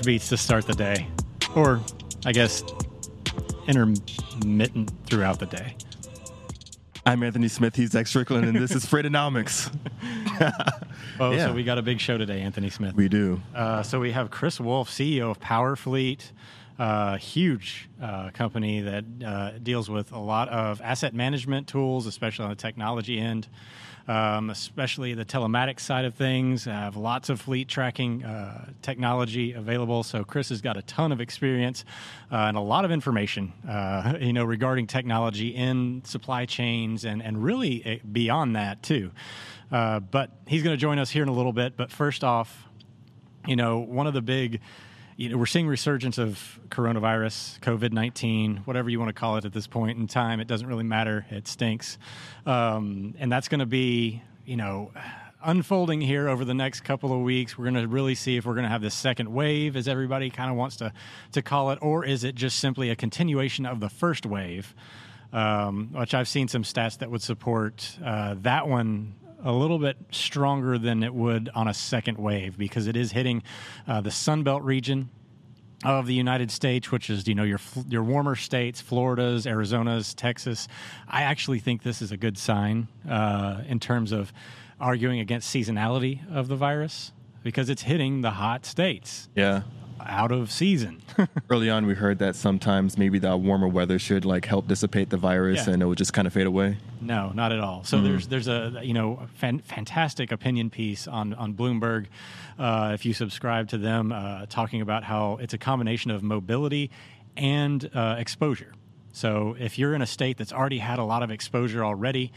fresh beats to start the day, or I guess intermittent throughout the day. I'm Anthony Smith. He's Zach Strickland, and this is Freightonomics. Oh, Yeah. so we got a big show today, Anthony Smith. we do. Uh, so we have Chris Wolfe, CEO of Powerfleet, a huge uh, company that uh, deals with a lot of asset management tools, especially on the technology end, um, especially the telematics side of things. Have lots of fleet tracking uh, technology available. So Chris has got a ton of experience uh, and a lot of information, uh, you know, regarding technology in supply chains and and really eh, beyond that too. Uh, but he's going to join us here in a little bit. But first off, you know, one of the big, you know, we're seeing resurgence of coronavirus, COVID 19, whatever you want to call it at this point in time. It doesn't really matter. It stinks. Um, and that's going to be, you know, unfolding here over the next couple of weeks. We're going to really see if we're going to have this second wave, as everybody kind of wants to, to call it, or is it just simply a continuation of the first wave? Um, which I've seen some stats that would support uh, that one a little bit stronger than it would on a second wave because it is hitting uh, the Sun Belt region of the United States, which is you know your your warmer states, Florida's, Arizona's, Texas. I actually think this is a good sign uh, in terms of arguing against seasonality of the virus because it's hitting the hot states Yeah. Out of season. Early on, we heard that sometimes maybe the warmer weather should like help dissipate the virus, Yeah. and it would just kind of fade away. No, not at all. So there's there's a you know fan, fantastic opinion piece on on Bloomberg. Uh, if you subscribe to them, uh, talking about how it's a combination of mobility and uh, exposure. So if you're in a state that's already had a lot of exposure already.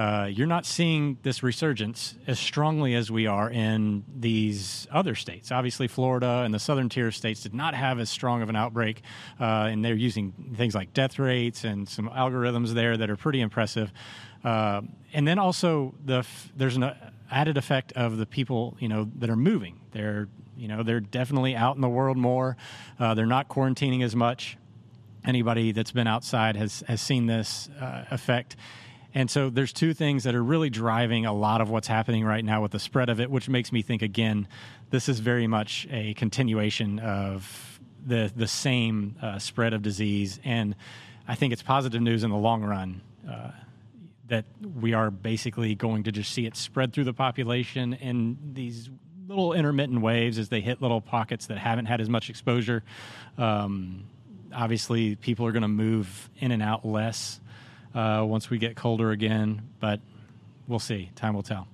Uh, you're not seeing this resurgence as strongly as we are in these other states. Obviously, Florida and the southern tier states did not have as strong of an outbreak, uh, and they're using things like death rates and some algorithms there that are pretty impressive. Uh, and then also the there's an added effect of the people you know that are moving. They're you know they're definitely out in the world more. Uh, they're not quarantining as much anybody that's been outside has has seen this uh, effect. And so there's two things that are really driving a lot of what's happening right now with the spread of it, which makes me think again, this is very much a continuation of the the same uh, spread of disease, and I think it's positive news in the long run. Uh, that we are basically going to just see it spread through the population in these little intermittent waves as they hit little pockets that haven't had as much exposure. Um, obviously, people are going to move in and out less uh, once we get colder again, but we'll see. Time will tell.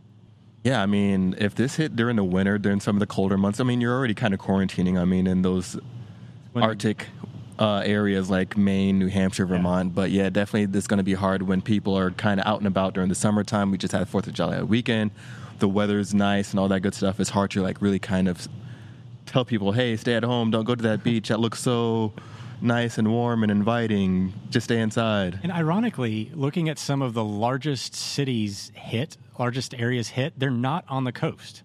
Yeah, I mean, if this hit during the winter, during some of the colder months, I mean, you're already kind of quarantining. I mean, in those When- Arctic uh, areas like Maine, New Hampshire, Vermont. But yeah, definitely this is going to be hard when people are kind of out and about during the summertime. We just had Fourth of July weekend. The weather's nice and all that good stuff. It's hard to like really kind of tell people, hey, stay at home. Don't go to that beach. That looks so nice and warm and inviting. Just stay inside. And ironically, looking at some of the largest cities hit, largest areas hit, they're not on the coast.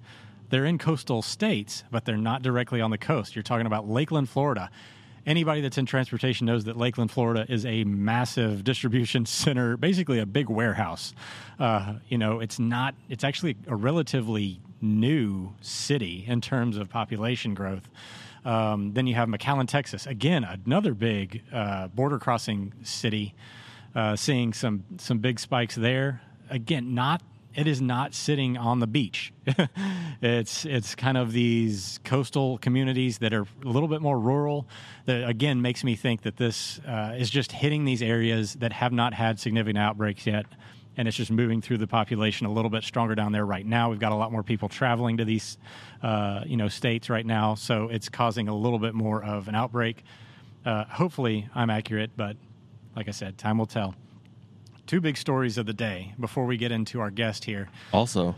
They're in coastal states, but they're not directly on the coast. You're talking about Lakeland, Florida. Anybody that's in transportation knows that Lakeland, Florida is a massive distribution center, basically a big warehouse. Uh, you know, it's not, it's actually a relatively new city in terms of population growth. Um, then you have McAllen, Texas. Again, another big uh, border crossing city. Uh, seeing some some big spikes there. Again, not it is not sitting on the beach. it's it's kind of these coastal communities that are a little bit more rural. That again makes me think that this uh, is just hitting these areas that have not had significant outbreaks yet. And it's just moving through the population a little bit stronger down there right now. We've got a lot more people traveling to these, uh, you know, states right now, so it's causing a little bit more of an outbreak. Uh, hopefully, I'm accurate, but like I said, time will tell. Two big stories of the day before we get into our guest here. Also,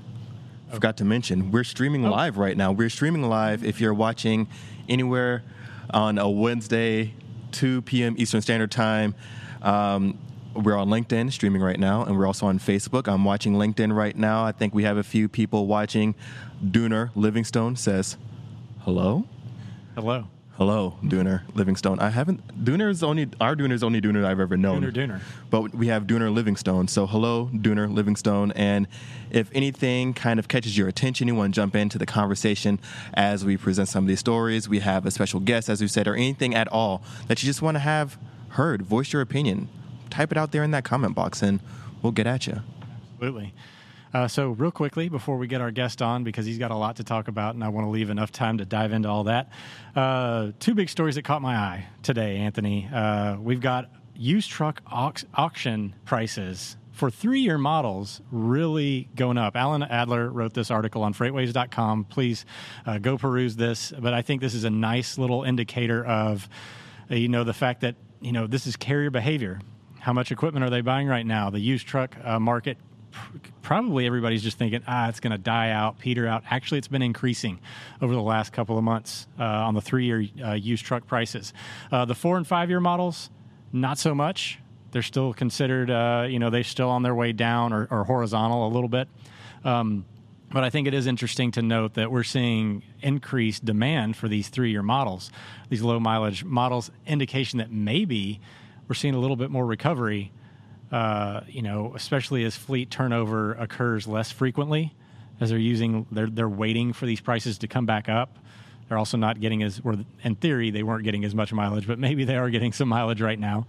forgot to mention, we're streaming live right now. We're streaming live if you're watching anywhere on a Wednesday, 2 p.m. Eastern Standard Time. Um, we're on LinkedIn streaming right now, and we're also on Facebook. I'm watching LinkedIn right now. I think we have a few people watching. Dooner Livingstone says, Hello. Hello. Hello, Dooner Livingstone. I haven't Dooner's only our Dooner's only Dooner I've ever known. Dooner Dooner. But we have Dooner Livingstone. So hello, Dooner Livingstone. And if anything kind of catches your attention, you want to jump into the conversation as we present some of these stories. We have a special guest, as we said, or anything at all that you just want to have heard. Voice your opinion. Type it out there in that comment box, and we'll get at you. Absolutely. Uh, so, real quickly, before we get our guest on, because he's got a lot to talk about, and I want to leave enough time to dive into all that. Uh, two big stories that caught my eye today, Anthony. Uh, we've got used truck aux- auction prices for three year models really going up. Alan Adler wrote this article on freightwaves.com. Please uh, go peruse this. But I think this is a nice little indicator of, uh, you know, the fact that, you know, this is carrier behavior. How much equipment are they buying right now? The used truck uh, market probably everybody's just thinking, ah, it's going to die out, peter out. Actually, it's been increasing over the last couple of months uh, on the three year uh, used truck prices. Uh, the four and five year models, not so much. They're still considered, uh, you know, they're still on their way down or, or horizontal a little bit. Um, but I think it is interesting to note that we're seeing increased demand for these three year models, these low mileage models, indication that maybe we're seeing a little bit more recovery uh, you know, especially as fleet turnover occurs less frequently, as they're using, they're they're waiting for these prices to come back up. They're also not getting as, or in theory, they weren't getting as much mileage, but maybe they are getting some mileage right now.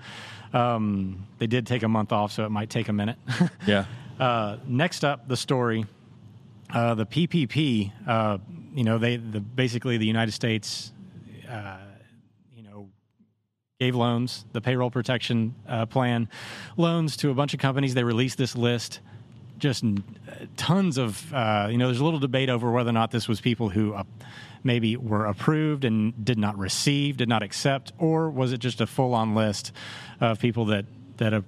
Um, they did take a month off, so it might take a minute. yeah. Uh, next up, the story, uh, the PPP. Uh, you know, they the basically the United States uh, gave loans, the payroll protection uh, plan loans to a bunch of companies. They released this list. Just tons of, uh, you know, there's a little debate over whether or not this was people who uh, maybe were approved and did not receive, did not accept, or was it just a full on list of people that, that, uh,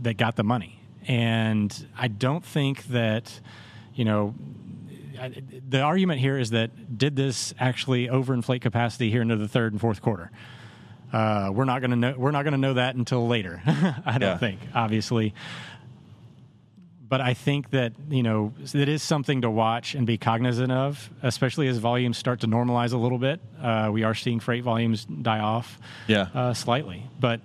that got the money? And I don't think that, you know, the argument here is that did this actually overinflate capacity here into the third and fourth quarter? Uh, we're not going to know. We're not going to know that until later. I don't yeah. think, obviously. But I think that you know it is something to watch and be cognizant of, especially as volumes start to normalize a little bit. Uh, we are seeing freight volumes die off, yeah, uh, slightly. But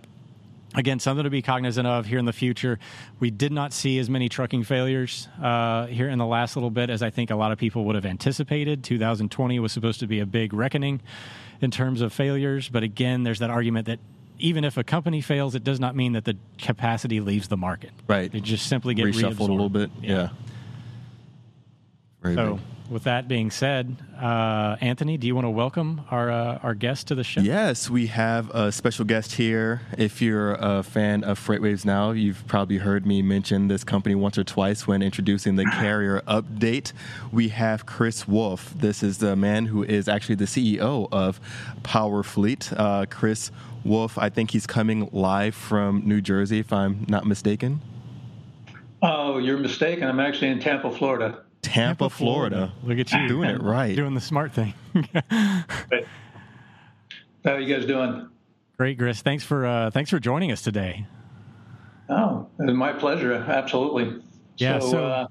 again, something to be cognizant of here in the future. We did not see as many trucking failures uh, here in the last little bit as I think a lot of people would have anticipated. 2020 was supposed to be a big reckoning in terms of failures. But again, there's that argument that even if a company fails, it does not mean that the capacity leaves the market. Right. It just simply gets reshuffled reabsorbed. a little bit. Yeah. yeah. so, with that being said, uh, Anthony, do you want to welcome our uh, our guest to the show? Yes, we have a special guest here. If you're a fan of FreightWaves now, you've probably heard me mention this company once or twice when introducing the carrier update. We have Chris Wolfe. This is the man who is actually the CEO of Powerfleet. Uh, Chris Wolfe, I think he's coming live from New Jersey, if I'm not mistaken. Oh, you're mistaken. I'm actually in Tampa, Florida. Tampa, Florida. Look at you doing it right, doing the smart thing. How are you guys doing? Great, Chris. Thanks for uh, thanks for joining us today. Oh, it's my pleasure. Absolutely. Yeah. So, so uh,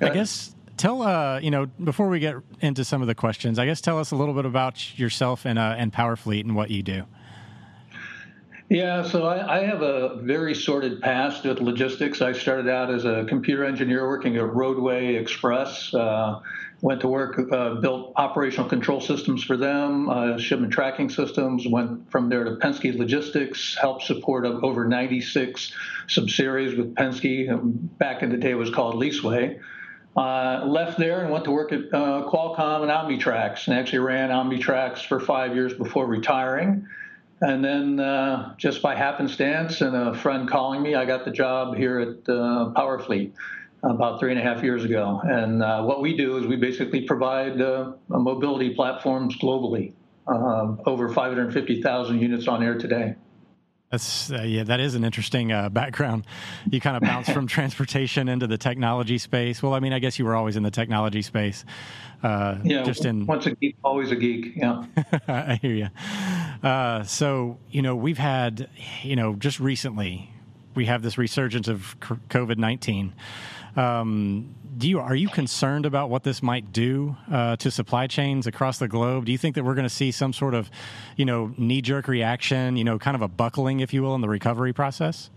I guess tell uh, you know before we get into some of the questions, I guess tell us a little bit about yourself and uh, and Powerfleet and what you do. Yeah, so I, I, have a very sordid past with logistics. I started out as a computer engineer working at Roadway Express. Uh, went to work, uh, built operational control systems for them, uh, shipment tracking systems. Went from there to Penske Logistics, helped support over 96 subsidiaries with Penske. Back in the day, it was called Leaseway. Uh, left there and went to work at uh, Qualcomm and Omnitracs, and actually ran Omnitracs for five years before retiring. And then uh, just by happenstance and a friend calling me, I got the job here at uh, Powerfleet about three and a half years ago. And uh, what we do is we basically provide uh, mobility platforms globally, um, over 550,000 units on air today. That's uh, yeah, that is an interesting uh, background. You kind of bounce from transportation into the technology space. Well, I mean, I guess you were always in the technology space. Uh, yeah, just in once a geek, always a geek. Yeah, I hear you. Uh, so you know, we've had you know just recently we have this resurgence of COVID nineteen. Um, do you are you concerned about what this might do uh, to supply chains across the globe? Do you think that we're going to see some sort of, you know, knee jerk reaction, you know, kind of a buckling, if you will, in the recovery process?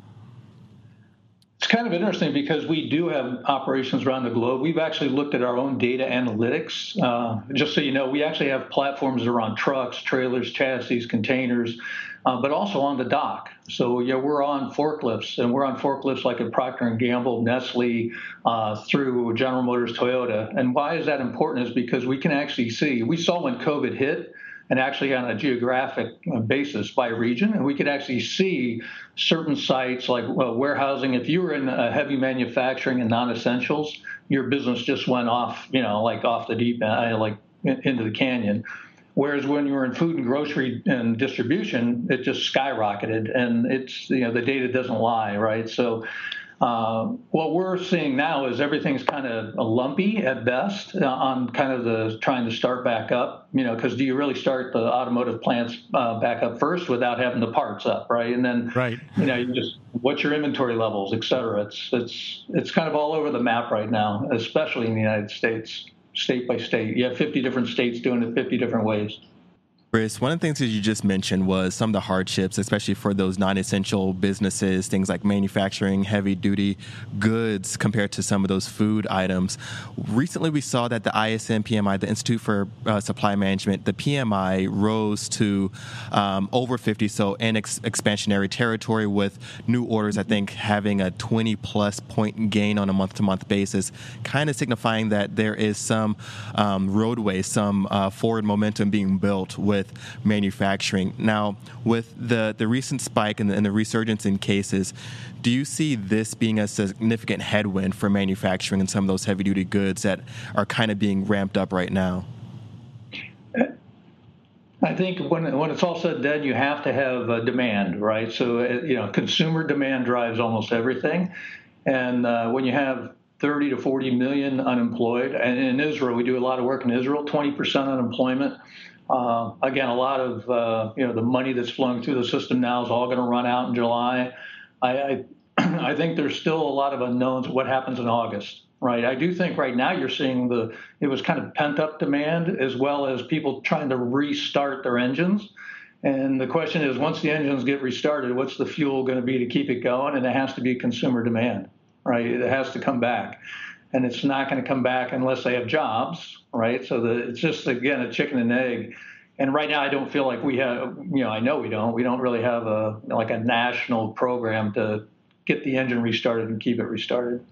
It's kind of interesting because we do have operations around the globe. We've actually looked at our own data analytics. Uh, just so you know, we actually have platforms on trucks, trailers, chassis, containers, uh, but also on the dock. So yeah, we're on forklifts, and we're on forklifts like at Procter and Gamble, Nestle, uh, through General Motors, Toyota. And why is that important? Is because we can actually see. We saw when COVID hit and actually on a geographic uh, basis by region. And we could actually see certain sites like well, warehousing. If you were in heavy manufacturing and non-essentials, your business just went off, you know, like off the deep uh, like into the canyon. Whereas when you were in food and grocery and distribution, it just skyrocketed, and it's you know the data doesn't lie, right? So uh, what we're seeing now is everything's kind of lumpy at best uh, on kind of the trying to start back up, you know, because do you really start the automotive plants uh, back up first without having the parts up, right? And then, right. you know, you just what's your inventory levels, et cetera. It's it's it's kind of all over the map right now, especially in the United States, state by state. You have 50 different states doing it 50 different ways. Chris, one of the things that you just mentioned was some of the hardships, especially for those non essential businesses, things like manufacturing, heavy duty goods compared to some of those food items. Recently, we saw that the ISM PMI, the Institute for uh, Supply Management, the PMI rose to um, over 50, so in ex- expansionary territory with new orders, I think, having a 20 plus point gain on a month to month basis, kind of signifying that there is some um, roadway, some uh, forward momentum being built with with manufacturing. Now, with the, the recent spike and the, and the resurgence in cases, do you see this being a significant headwind for manufacturing and some of those heavy duty goods that are kind of being ramped up right now? I think when when it's all said and done, you have to have a demand, right? So uh, you know, consumer demand drives almost everything, and uh, when you have 30 to 40 million unemployed, and in Israel, we do a lot of work in Israel, 20% unemployment. Uh, again, a lot of uh, you know the money that's flowing through the system now is all going to run out in July. I, I, I think there's still a lot of unknowns. What happens in August, right? I do think right now you're seeing the it was kind of pent up demand as well as people trying to restart their engines. And the question is, once the engines get restarted, what's the fuel going to be to keep it going? And it has to be consumer demand, right? It has to come back and it's not going to come back unless they have jobs, right? So the, it's just again a chicken and egg. And right now, I don't feel like we have, you know, I know we don't. We don't really have a like a national program to get the engine restarted and keep it restarted.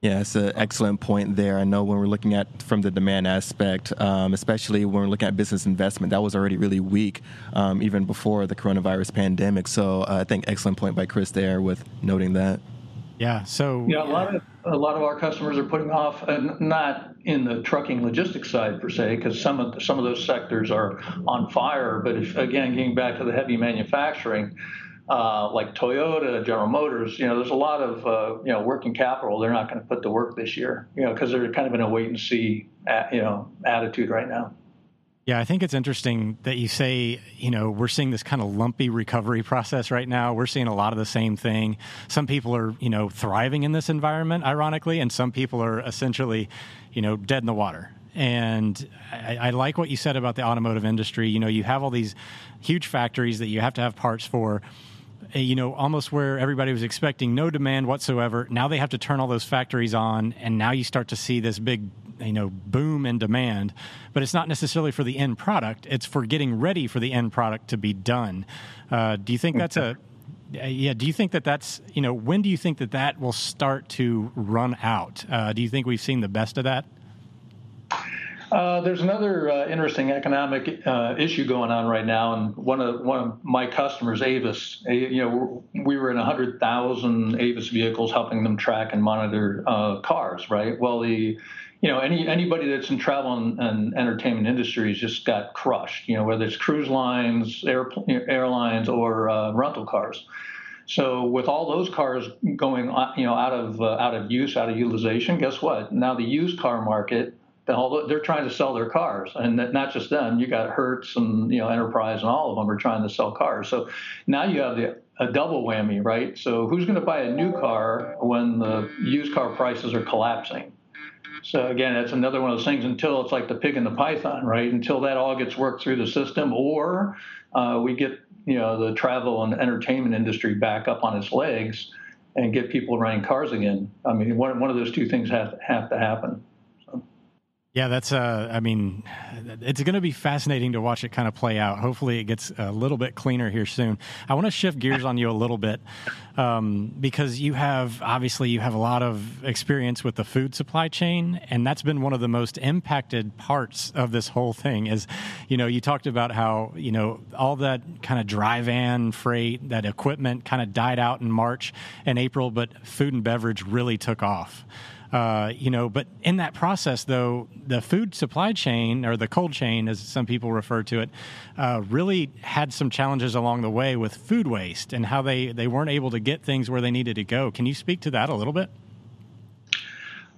Yeah, it's an excellent point there. I know when we're looking at from the demand aspect, um, especially when we're looking at business investment, that was already really weak um, even before the coronavirus pandemic. So uh, I think excellent point by Chris there with noting that. Yeah. So yeah, a lot of a lot of our customers are putting off, and not in the trucking logistics side per se, because some of some of those sectors are on fire. But if, again, getting back to the heavy manufacturing, uh, like Toyota, General Motors, you know, there's a lot of uh, you know working capital. They're not going to put to work this year, you know, because they're kind of in a wait and see, you know, attitude right now. Yeah, I think it's interesting that you say, you know, we're seeing this kind of lumpy recovery process right now. We're seeing a lot of the same thing. Some people are, you know, thriving in this environment, ironically, and some people are essentially, you know, dead in the water. And I, I like what you said about the automotive industry. You know, you have all these huge factories that you have to have parts for eh, you know, almost where everybody was expecting no demand whatsoever. Now they have to turn all those factories on, and now you start to see this big you know boom in demand but it's not necessarily for the end product it's for getting ready for the end product to be done uh, do you think that's a yeah do you think that that's you know when do you think that that will start to run out uh, do you think we've seen the best of that uh, there's another uh, interesting economic uh, issue going on right now, and one of one of my customers, Avis. You know, we were in 100,000 Avis vehicles, helping them track and monitor uh, cars. Right. Well, the you know, any anybody that's in travel and, and, entertainment industries just got crushed. You know, whether it's cruise lines, air, airlines, or uh, rental cars. So with all those cars going, uh, you know, out of uh, out of use, out of utilization, guess what? Now the used car market, they're trying to sell their cars, and not just them. You got Hertz and you know Enterprise, and all of them are trying to sell cars. So now you have the a double whammy, right? So who's going to buy a new car when the used car prices are collapsing? So again, that's another one of those things. Until it's like the pig and the python, right? Until that all gets worked through the system, or uh, we get you know the travel and entertainment industry back up on its legs and get people running cars again. I mean, one one of those two things have have to happen. Yeah, that's. Uh, I mean, it's going to be fascinating to watch it kind of play out. Hopefully, it gets a little bit cleaner here soon. I want to shift gears on you a little bit um, because you have obviously you have a lot of experience with the food supply chain, and that's been one of the most impacted parts of this whole thing. Is you know you talked about how you know all that kind of dry van freight, that equipment kind of died out in March and April, but food and beverage really took off. Uh, you know, but in that process, though, the food supply chain or the cold chain, as some people refer to it, uh, really had some challenges along the way with food waste and how they, they weren't able to get things where they needed to go. Can you speak to that a little bit?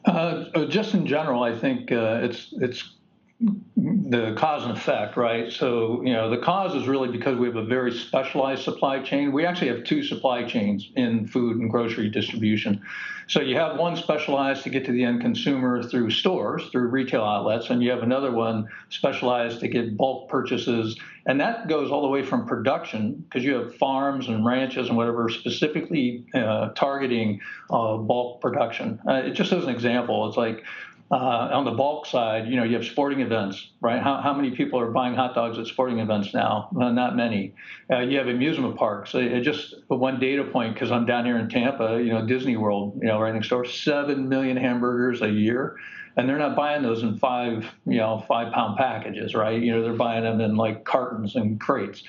Uh, uh just in general, I think uh, it's it's the cause and effect, right? So, you know, the cause is really because we have a very specialized supply chain. We actually have two supply chains in food and grocery distribution. So, you have one specialized to get to the end consumer through stores, through retail outlets, and you have another one specialized to get bulk purchases. And that goes all the way from production, because you have farms and ranches and whatever specifically uh, targeting uh, bulk production. Uh, just as an example, it's like, uh, on the bulk side, you know, you have sporting events, right? How, how many people are buying hot dogs at sporting events now? Not many. Uh, you have amusement parks. It just one data point because I'm down here in Tampa, you know, Disney World, you know, right next door, seven million hamburgers a year, and they're not buying those in five, you know, five pound packages, right? You know, they're buying them in like cartons and crates.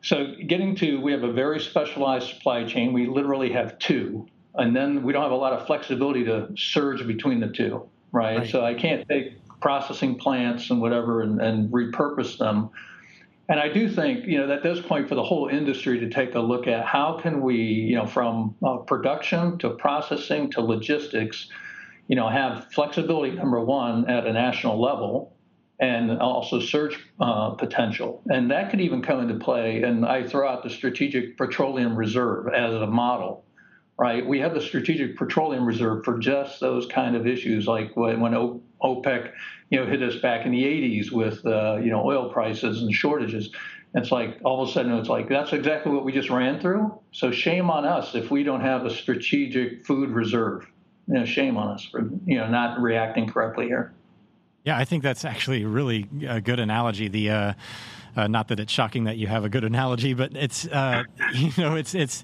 So getting to, we have a very specialized supply chain. We literally have two, and then we don't have a lot of flexibility to surge between the two right? right? So I can't take processing plants and whatever and, and repurpose them. And I do think, you know, that this point for the whole industry to take a look at how can we, you know, from uh, production to processing to logistics, you know, have flexibility, number one, at a national level and also surge uh, potential. And that could even come into play. And I throw out the Strategic Petroleum Reserve as a model right? We have the Strategic Petroleum Reserve for just those kind of issues, like when, OPEC, you know, hit us back in the 80s with, uh, you know, oil prices and shortages. It's like all of a sudden it's like that's exactly what we just ran through. So shame on us if we don't have a strategic food reserve. You know, shame on us for you know not reacting correctly here. Yeah, I think that's actually really a good analogy. The uh, uh, not that it's shocking that you have a good analogy, but it's uh, you know it's it's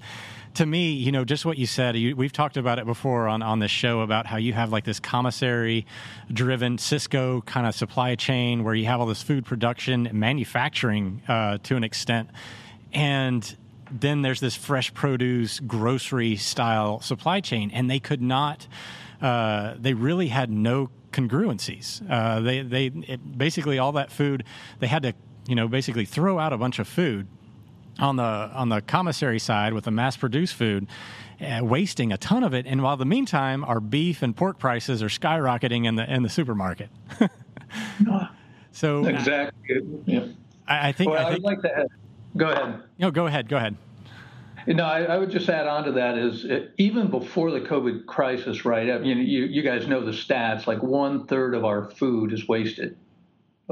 to me, you know, just what you said, you, we've talked about it before on, on this show about how you have like this commissary driven Sysco kind of supply chain where you have all this food production, manufacturing uh, to an extent. And then there's this fresh produce grocery style supply chain, and they could not, uh, they really had no congruencies. Uh, they, they, it, basically all that food, they had to, you know, basically throw out a bunch of food on the on the commissary side with the mass produced food, uh, wasting a ton of it. And while the meantime, our beef and pork prices are skyrocketing in the in the supermarket. so exactly, yeah. I, I think. Well, I, think, would like to. Add, go ahead. No, go ahead. Go ahead. No, I, I, would just add on to that is uh, even before the COVID crisis, right? I mean, you, you guys know the stats. Like one third of our food is wasted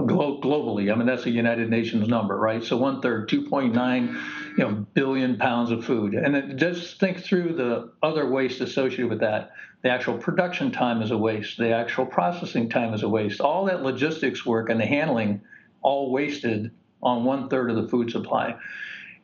globally. I mean, that's a United Nations number, right? So one third, 2.9, you know, billion pounds of food. And then just think through the other waste associated with that. The actual production time is a waste. The actual processing time is a waste. All that logistics work and the handling, all wasted on one third of the food supply.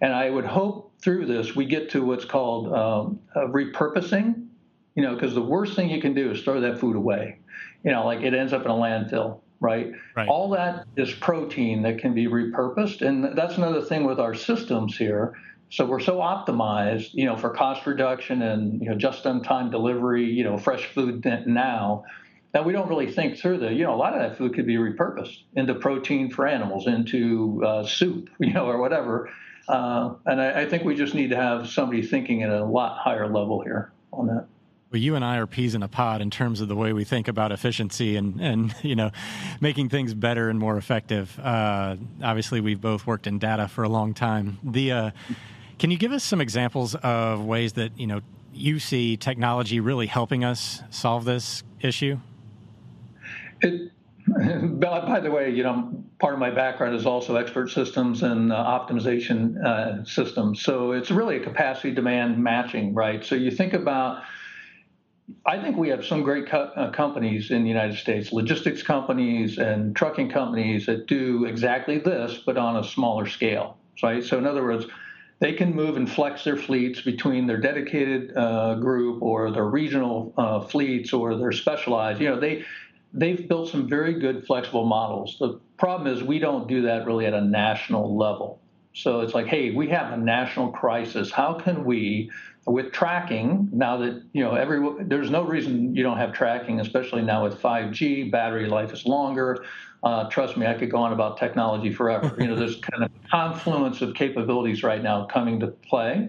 And I would hope through this we get to what's called um, repurposing. You know, because the worst thing you can do is throw that food away. You know, like it ends up in a landfill right? right? All that is protein that can be repurposed. And that's another thing with our systems here. So we're so optimized, you know, for cost reduction and you know just-in-time delivery, you know, fresh food now, that we don't really think through the, you know, a lot of that food could be repurposed into protein for animals, into uh, soup, you know, or whatever. Uh, and I, I think we just need to have somebody thinking at a lot higher level here on that. Well, you and I are peas in a pod in terms of the way we think about efficiency and, and you know, making things better and more effective. Uh, obviously, we've both worked in data for a long time. The, uh, Can you give us some examples of ways that you know you see technology really helping us solve this issue? It, by the way, you know, part of my background is also expert systems and uh, optimization uh, systems. So it's really a capacity demand matching, right? So you think about I think we have some great co- uh, companies in the United States, logistics companies and trucking companies that do exactly this, but on a smaller scale, right? So, in other words, they can move and flex their fleets between their dedicated uh, group or their regional uh, fleets or their specialized. You know, they they've built some very good flexible models. The problem is we don't do that really at a national level. So it's like, hey, we have a national crisis. How can we with tracking now that you know every there's no reason you don't have tracking especially now with 5g battery life is longer. Uh, trust me i could go on about technology forever. You know there's kind of confluence of capabilities right now coming to play.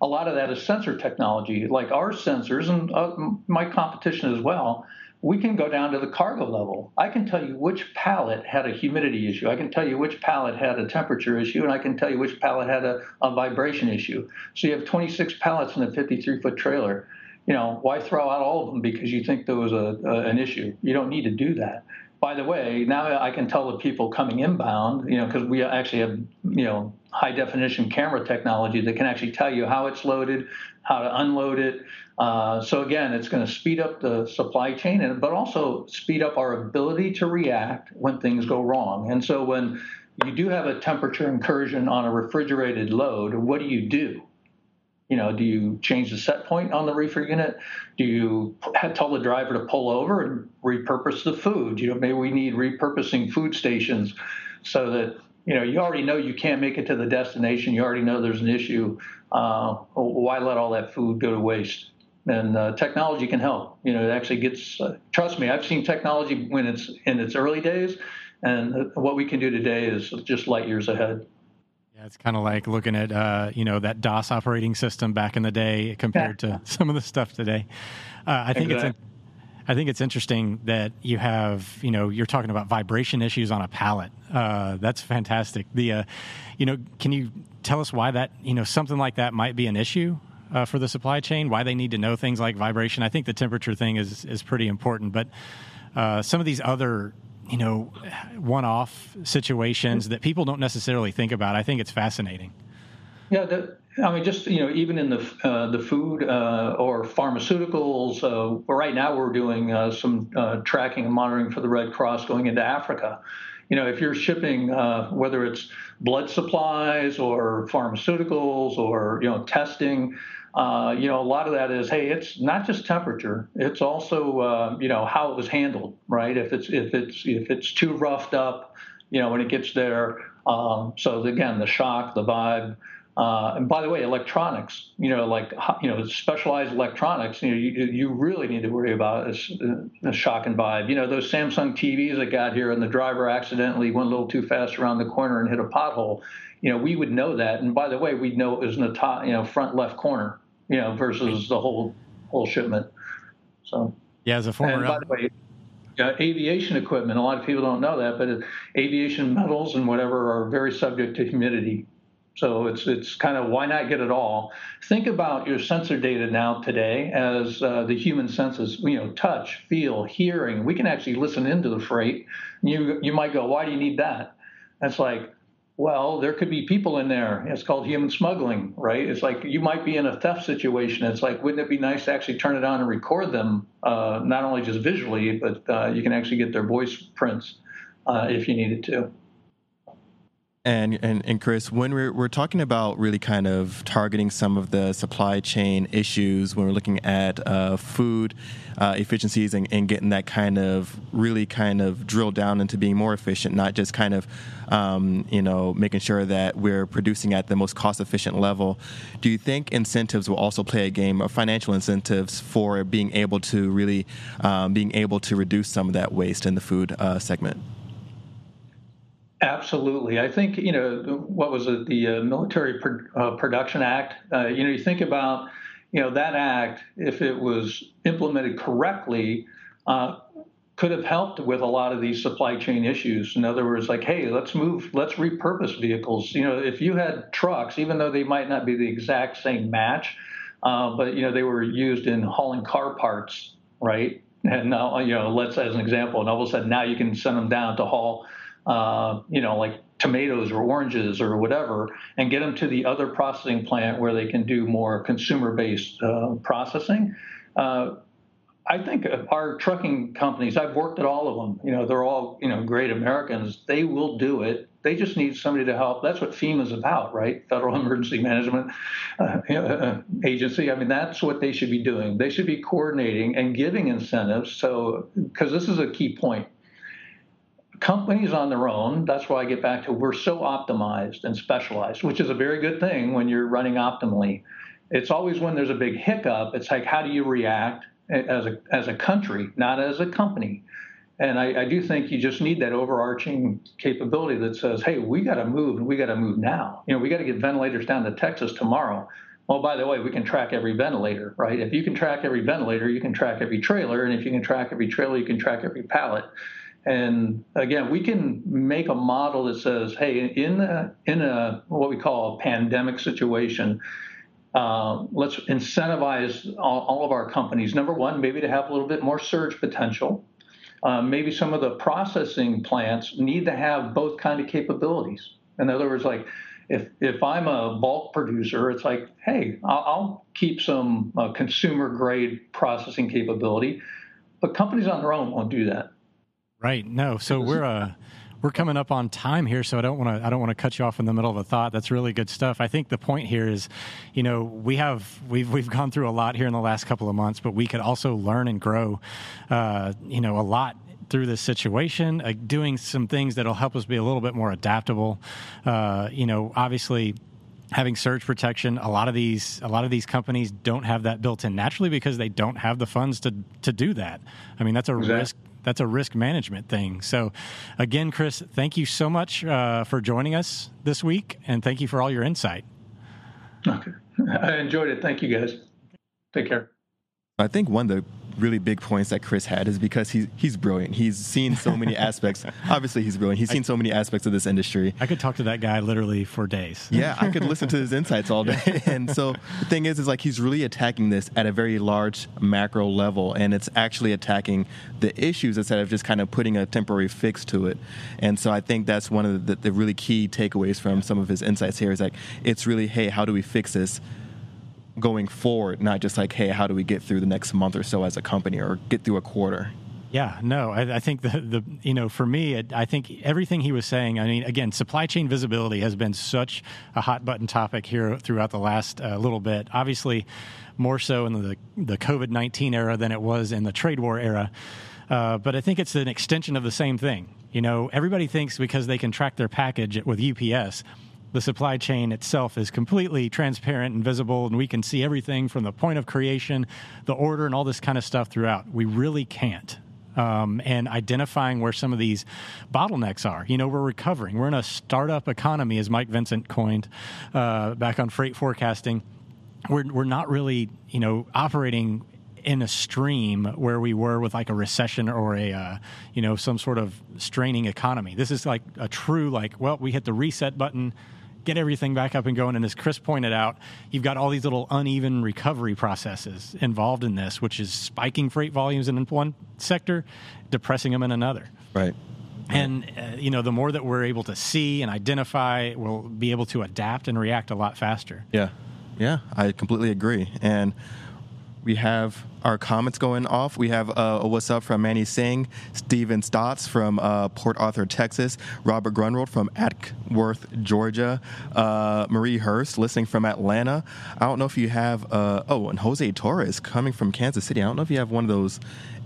A lot of that is sensor technology like our sensors and uh, my competition as well we can go down to the cargo level. I can tell you which pallet had a humidity issue. I can tell you which pallet had a temperature issue, and I can tell you which pallet had a, a vibration issue. So you have 26 pallets in a 53 foot trailer. You know, why throw out all of them because you think there was a, a, an issue? You don't need to do that. By the way, now I can tell the people coming inbound, you know, because we actually have, you know, high definition camera technology that can actually tell you how it's loaded, how to unload it, uh, so again, it's going to speed up the supply chain, and but also speed up our ability to react when things go wrong. And so when you do have a temperature incursion on a refrigerated load, what do you do? You know, do you change the set point on the reefer unit? Do you tell the driver to pull over and repurpose the food? You know, maybe we need repurposing food stations so that you know you already know you can't make it to the destination. You already know there's an issue. Uh, why let all that food go to waste? and uh, technology can help. You know, it actually gets. Uh, trust me, I've seen technology when it's in its early days, and what we can do today is just light years ahead. Yeah, it's kind of like looking at uh, you know that DOS operating system back in the day compared to some of the stuff today. Uh, I think exactly. it's. I think it's interesting that you have, you know, you're talking about vibration issues on a pallet. Uh, that's fantastic. The, uh, you know, can you tell us why that, you know, something like that might be an issue uh, for the supply chain, why they need to know things like vibration. I think the temperature thing is is pretty important, but uh, some of these other you know one-off situations that people don't necessarily think about, I think it's fascinating. Yeah, the, I mean, just you know, even in the uh, the food uh, or pharmaceuticals. Uh, right now, we're doing uh, some uh, tracking and monitoring for the Red Cross going into Africa. You know, if you're shipping, uh, whether it's blood supplies or pharmaceuticals or you know testing, uh, you know, a lot of that is, hey, it's not just temperature; it's also, uh, you know, how it was handled, right? If it's if it's if it's too roughed up, you know, when it gets there. Um, so again, the shock, the vibe. Uh, and by the way, electronics, you know, like you know, specialized electronics, you know, you, you really need to worry about is the shock and vibe. You know, those Samsung TVs that got here, and the driver accidentally went a little too fast around the corner and hit a pothole. You know, we would know that, and by the way, we'd know it was in the top, you know, front left corner you know, versus the whole whole shipment. So yeah, as a former and by the way, uh, aviation equipment. A lot of people don't know that, but aviation metals and whatever are very subject to humidity. So it's it's kind of why not get it all? Think about your sensor data now today as uh, the human senses. You know, touch, feel, hearing. We can actually listen into the freight. You you might go, why do you need that? That's like well, there could be people in there. It's called human smuggling, right? It's like you might be in a theft situation. It's like, wouldn't it be nice to actually turn it on and record them, uh, not only just visually, but uh, you can actually get their voice prints uh, if you needed to. And, and, and Chris, when we're, we're talking about really kind of targeting some of the supply chain issues, when we're looking at uh, food uh, efficiencies and, and, getting that kind of really kind of drilled down into being more efficient, not just kind of, um, you know, making sure that we're producing at the most cost efficient level, do you think incentives will also play a game of financial incentives for being able to really um, being able to reduce some of that waste in the food uh, segment? Absolutely. I think, you know, what was it, the uh, Military Pro- uh, Production Act? Uh, you know, you think about, you know, that act, if it was implemented correctly, uh, could have helped with a lot of these supply chain issues. In other words, like, hey, let's move, let's repurpose vehicles. You know, if you had trucks, even though they might not be the exact same match, uh, but you know they were used in hauling car parts, right? And now, you know, let's as an example, and all of a sudden now you can send them down to haul, uh, you know, like tomatoes or oranges or whatever, and get them to the other processing plant where they can do more consumer-based uh, processing. Uh, I think our trucking companies, I've worked at all of them. You know, they're all, you know, great Americans. They will do it. They just need somebody to help. That's what FEMA is about, right? Federal Emergency Management uh, Agency. I mean, that's what they should be doing. They should be coordinating and giving incentives. So, because this is a key point. Companies on their own, that's why I get back to we're so optimized and specialized, which is a very good thing when you're running optimally. It's always when there's a big hiccup, it's like, how do you react? as a as a country, not as a company. And I, I do think you just need that overarching capability that says, hey, we got to move and we got to move now. You know, we got to get ventilators down to Texas tomorrow. Well, by the way, we can track every ventilator, right? If you can track every ventilator, you can track every trailer. And if you can track every trailer, you can track every pallet. And again, we can make a model that says, hey, in a, in a what we call a pandemic situation, uh, let's incentivize all, all, of our companies. Number one, maybe to have a little bit more surge potential. Uh, maybe some of the processing plants need to have both kind of capabilities. In other words, like if if I'm a bulk producer, it's like, hey, I'll, I'll keep some uh, consumer grade processing capability, but companies on their own won't do that. Right. No. So we're uh we're coming up on time here, so I don't want to I don't want to cut you off in the middle of a thought. That's really good stuff. I think the point here is, you know, we have we've we've gone through a lot here in the last couple of months, but we could also learn and grow, uh, you know, a lot through this situation, uh, doing some things that'll help us be a little bit more adaptable. Uh, you know, obviously having surge protection a lot of these a lot of these companies don't have that built in naturally because they don't have the funds to to do that i mean that's a exactly. risk that's a risk management thing. So, again, Chris, thank you so much uh, for joining us this week, and thank you for all your insight. Okay, I enjoyed it. Thank you, guys. Take care. I think one of the really big points that Chris had is because he's he's brilliant. He's seen so many aspects. Obviously, he's brilliant. He's seen so many aspects of this industry. I could talk to that guy literally for days. Yeah, I could listen to his insights all day. And so the thing is, is like he's really attacking this at a very large macro level, and it's actually attacking the issues instead of just kind of putting a temporary fix to it. And so I think that's one of the, the really key takeaways from some of his insights here is like it's really, hey, how do we fix this? Going forward, not just like, hey, how do we get through the next month or so as a company or get through a quarter? Yeah, no, I, I, think the the you know for me, I think everything he was saying. I mean, again, supply chain visibility has been such a hot button topic here throughout the last uh, little bit. Obviously, more so in the the COVID nineteen era than it was in the trade war era. Uh, but I think it's an extension of the same thing. You know, everybody thinks because they can track their package with UPS the supply chain itself is completely transparent and visible, and we can see everything from the point of creation, the order, and all this kind of stuff throughout. We really can't. Um, and identifying where some of these bottlenecks are. You know, we're recovering. We're in a startup economy, as Mike Vincent coined uh, back on freight forecasting. We're, we're not really, you know, operating in a stream where we were with like a recession or a uh, you know some sort of straining economy. This is like a true like well we hit the reset button get everything back up and going. And as Chris pointed out, you've got all these little uneven recovery processes involved in this, which is spiking freight volumes in one sector, depressing them in another. Right. And uh, you know, the more that we're able to see and identify, we'll be able to adapt and react a lot faster. Yeah, yeah, I completely agree. And we have our comments going off. We have uh, a what's up from Manny Singh, Steven Stotts from uh, Port Arthur, Texas, Robert Grunwald from Acworth, Georgia, uh, Marie Hurst listening from Atlanta. I don't know if you have, uh, oh, and Jose Torres coming from Kansas City. I don't know if you have one of those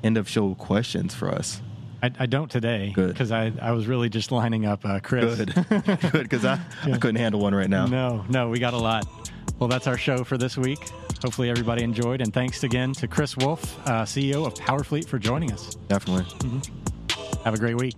end of show questions for us. I, I don't today. Because I, I was really just lining up uh, Chris. Good. Good, because I, yeah. I couldn't handle one right now. No, no, we got a lot. Well, that's our show for this week. Hopefully, everybody enjoyed. And thanks again to Chris Wolfe, uh, CEO of Powerfleet, for joining us. Definitely. Mm-hmm. Have a great week.